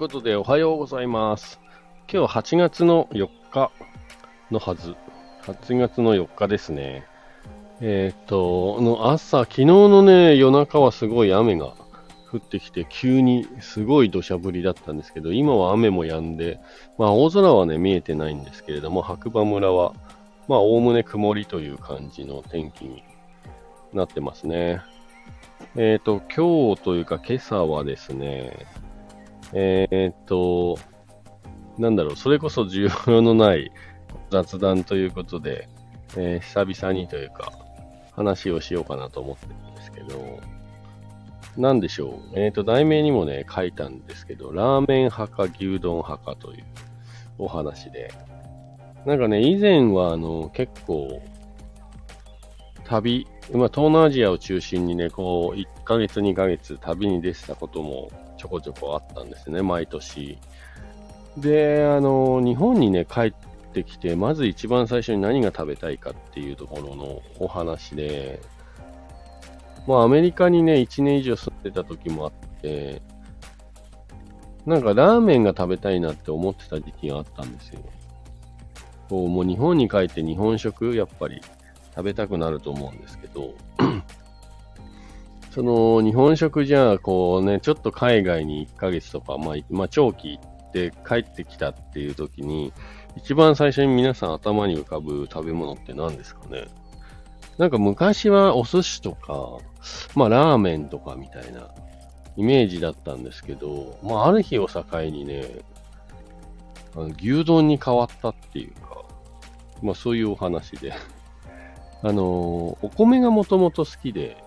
ことで、おはようございます。今日8月の4日のはず。8月の4日ですね。えっ、と、の朝、昨日のね、夜中はすごい雨が降ってきて、急にすごい土砂降りだったんですけど、今は雨も止んで、まあ大空はね、見えてないんですけれども、白馬村は、まあおおむね曇りという感じの天気になってますね。えっ、と、今日というか今朝はですね、えーっと、なんだろう、それこそ需要のない雑談ということで、えー久々にというか、話をしようかなと思ってるんですけど、なんでしょう。えーっと、題名にもね、書いたんですけど、ラーメン派か牛丼派かというお話で、なんかね、以前はあの、結構、旅、まあ、東南アジアを中心にね、こう、1ヶ月、2ヶ月旅に出てたこともちょこちょこあったんですね、毎年。で、あの、日本にね、帰ってきて、まず一番最初に何が食べたいかっていうところのお話で、まあ、アメリカにね、1年以上住んでた時もあって、なんかラーメンが食べたいなって思ってた時期があったんですよ。こう、もう日本に帰って日本食、やっぱり食べたくなると思うんですけど、その日本食じゃあ、こうね、ちょっと海外に1ヶ月とか、まあ、まあ、長期行って帰ってきたっていう時に、一番最初に皆さん頭に浮かぶ食べ物って何ですかね？なんか昔はお寿司とか、まあラーメンとかみたいなイメージだったんですけど、まあある日を境にね、あの牛丼に変わったっていうか、まあそういうお話で。あのお米がもともと好きで、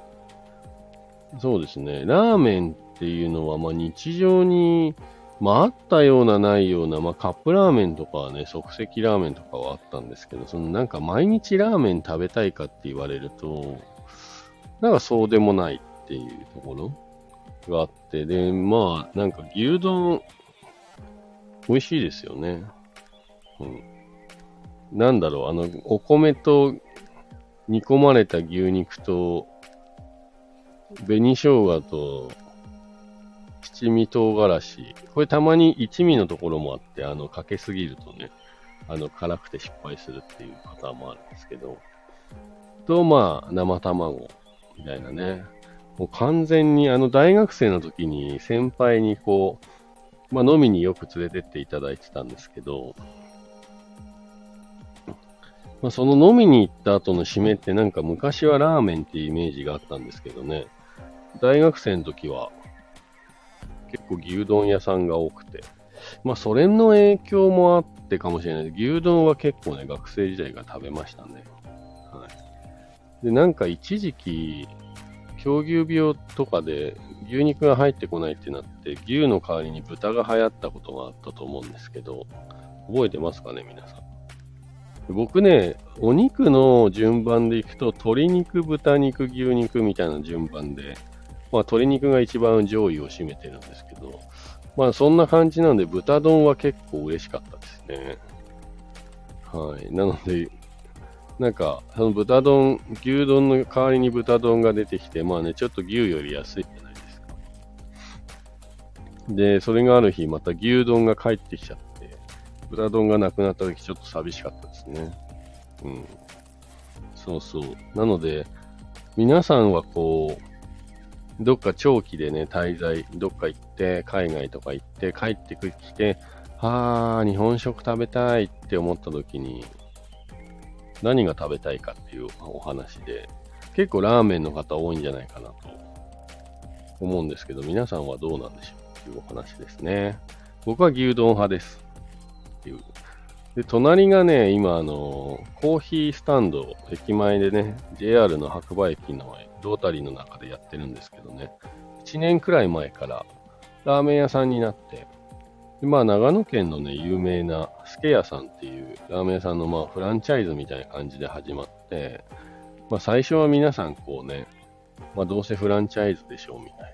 そうですね、ラーメンっていうのは、まあ日常に、まああったようなないような、まあカップラーメンとかはね、即席ラーメンとかはあったんですけど、そのなんか毎日ラーメン食べたいかって言われると、なんかそうでもないっていうところがあって、で、まあなんか牛丼、美味しいですよね。うん。なんだろう、あの、お米と煮込まれた牛肉と、紅生姜と、七味唐辛子。これたまに一味のところもあって、あの、かけすぎるとね、あの、辛くて失敗するっていうパターンもあるんですけど。と、まあ、生卵みたいなね。もう完全に、あの、大学生の時に先輩にこう、まあ、飲みによく連れてっていただいてたんですけど、まあ、その飲みに行った後の締めってなんか昔はラーメンっていうイメージがあったんですけどね、大学生の時は結構牛丼屋さんが多くて、まあそれの影響もあってかもしれない。牛丼は結構ね、学生時代が食べましたね。はい。で、なんか一時期、狂牛病とかで牛肉が入ってこないってなって、牛の代わりに豚が流行ったことがあったと思うんですけど、覚えてますかね、皆さん。僕ね、お肉の順番でいくと、鶏肉、豚肉、牛肉みたいな順番で、まあ鶏肉が一番上位を占めてるんですけど、まあそんな感じなんで、豚丼は結構嬉しかったですね。はい。なので、なんか、その豚丼、牛丼の代わりに豚丼が出てきて、まあね、ちょっと牛より安いじゃないですか。で、それがある日、また牛丼が帰ってきちゃって、豚丼がなくなった時ちょっと寂しかったですね。うん。そうそう。なので、皆さんはこう、どっか長期でね、滞在、どっか行って、海外とか行って、帰ってきて、はあ、日本食食べたいって思った時に、何が食べたいかっていうお話で、結構ラーメンの方多いんじゃないかなと思うんですけど、皆さんはどうなんでしょうっていうお話ですね。僕は牛丼派です。っていう。で、隣がね、今、あの、コーヒースタンド、駅前でね、JR の白馬駅のロータリーの中でやってるんですけどね、1年くらい前からラーメン屋さんになって、でまあ、長野県のね、有名なスケ屋さんっていうラーメン屋さんのまあフランチャイズみたいな感じで始まって、まあ、最初は皆さんこうね、まあ、どうせフランチャイズでしょうみたい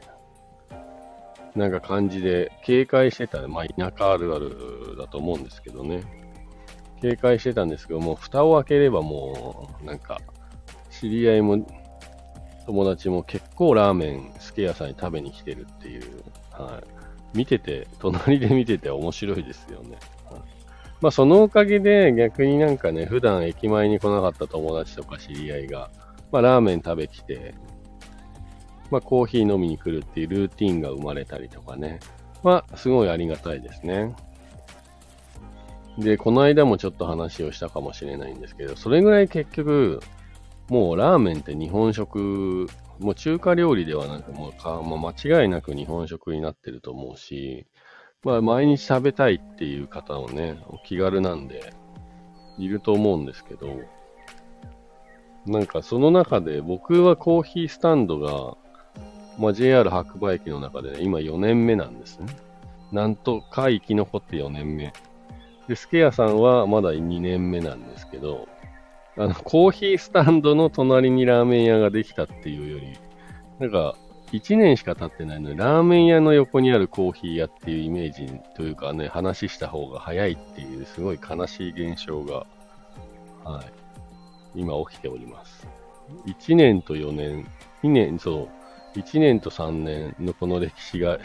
な、なんか感じで警戒してた、まあ、田舎あるあるだと思うんですけどね、警戒してたんですけども、蓋を開ければもう、なんか、知り合いも友達も結構ラーメン、スケ屋さんに食べに来てるっていう、はい。見てて、隣で見てて面白いですよね。はいまあそのおかげで逆になんかね、普段駅前に来なかった友達とか知り合いが、まあラーメン食べきて、まあコーヒー飲みに来るっていうルーティンが生まれたりとかね。まあすごいありがたいですね。で、この間もちょっと話をしたかもしれないんですけど、それぐらい結局、もうラーメンって日本食、もう中華料理ではなく、もうか、まあ、間違いなく日本食になってると思うし、まあ、毎日食べたいっていう方もね、お気軽なんで、いると思うんですけど、なんかその中で僕はコーヒースタンドが、まあ、JR 白馬駅の中で、ね、今4年目なんですね。なんとか生き残って4年目。で、スケアさんはまだ2年目なんですけど、あの、コーヒースタンドの隣にラーメン屋ができたっていうより、なんか、1年しか経ってないのに、ラーメン屋の横にあるコーヒー屋っていうイメージというかね、話した方が早いっていう、すごい悲しい現象が、はい、今起きております。1年と4年、2年、そう、1年と3年のこの歴史が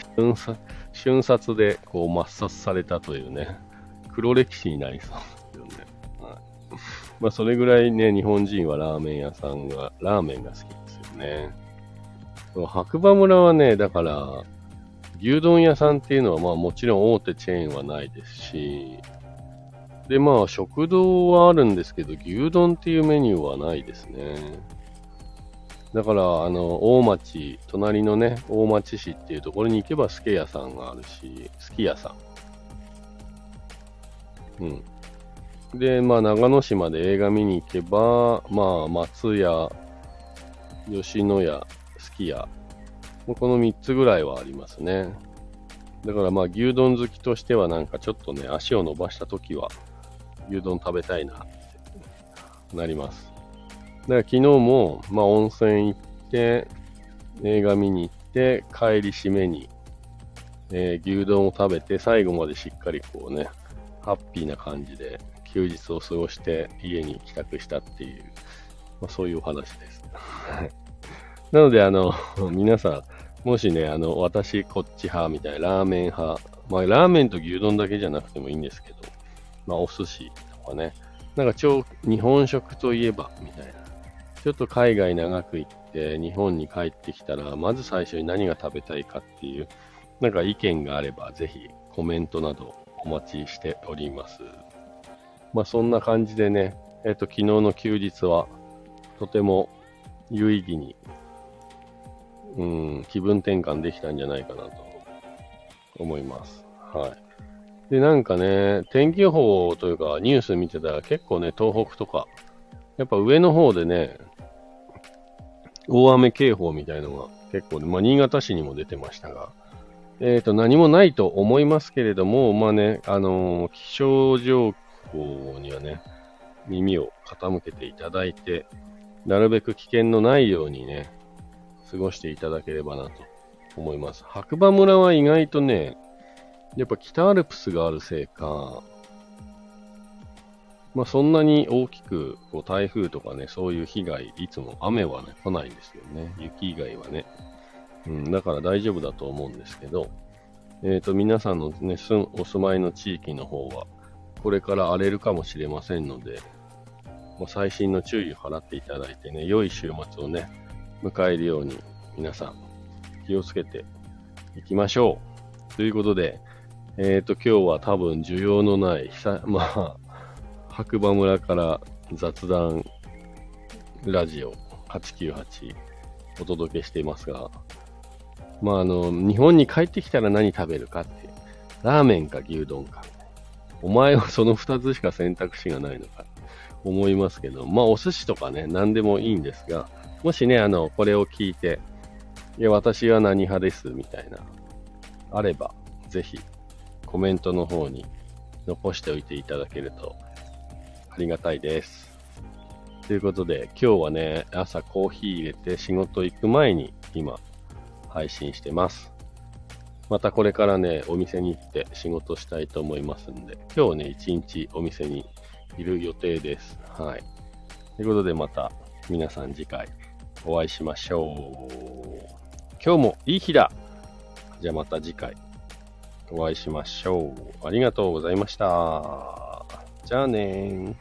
瞬殺でこう抹殺されたというね、黒歴史になりそう。まあ、それぐらいね、日本人はラーメン屋さんが、ラーメンが好きですよね。白馬村はね、だから、牛丼屋さんっていうのは、まあもちろん大手チェーンはないですし、で、まあ食堂はあるんですけど、牛丼っていうメニューはないですね。だから、あの、大町、隣のね、大町市っていうところに行けば、すけ屋さんがあるし、すき屋さん。うん。で、まあ、長野市まで映画見に行けば、まあ、松屋、吉野家、すき家。この3つぐらいはありますね。だからまあ牛丼好きとしてはなんかちょっとね、足を伸ばした時は牛丼食べたいなってなります。だから昨日もまあ温泉行って、映画見に行って、帰り締めに、えー、牛丼を食べて最後までしっかりこうね、ハッピーな感じで休日を過ごして家に帰宅したっていう、まあ、そういうお話です。なので、あの、皆さん、もしね、あの、私、こっち派みたいな、ラーメン派、まあ、ラーメンと牛丼だけじゃなくてもいいんですけど、まあ、お寿司とかね、なんか超、日本食といえば、みたいな。ちょっと海外長く行って、日本に帰ってきたら、まず最初に何が食べたいかっていう、なんか意見があれば、ぜひコメントなどお待ちしております。まあ、そんな感じでね、えっ、と、昨日の休日は、とても有意義にうん、気分転換できたんじゃないかなと思います。はい。で、なんかね、天気予報というかニュース見てたら結構ね、東北とか、やっぱ上の方でね、大雨警報みたいのが結構ね、まあ、新潟市にも出てましたが、えっ、ー、と、何もないと思いますけれども、まあね、あのー、気象情報にはね、耳を傾けていただいて、なるべく危険のないようにね、過ごしていただければなと思います。白馬村は意外とね、やっぱ北アルプスがあるせいか、まあそんなに大きくこう台風とかね、そういう被害、いつも雨はね、来ないんですよね。雪以外はね。うん、だから大丈夫だと思うんですけど、えっ、ー、と、皆さんのね、住お住まいの地域の方は、これから荒れるかもしれませんので、まあ、細心の注意を払っていただいてね、良い週末をね、迎えるように皆さん気をつけていきましょう。ということで、えっ、ー、と、今日は多分需要のない、まあ、白馬村から雑談ラジオ898お届けしていますが、まあ、あの、日本に帰ってきたら何食べるかって、ラーメンか牛丼か。お前はその2つしか選択肢がないのか思いますけど、まあ、お寿司とかね、何でもいいんですが、もしね、あの、これを聞いて、いや、私は何派です、みたいな、あれば、ぜひ、コメントの方に残しておいていただけると、ありがたいです。ということで、今日はね、朝コーヒー入れて仕事行く前に、今、配信してます。またこれからね、お店に行って仕事したいと思いますんで、今日ね、一日お店にいる予定です。はい。ということで、また皆さん次回お会いしましょう。今日もいい日だ。じゃあまた次回。お会いしましょう。ありがとうございました。じゃあねー。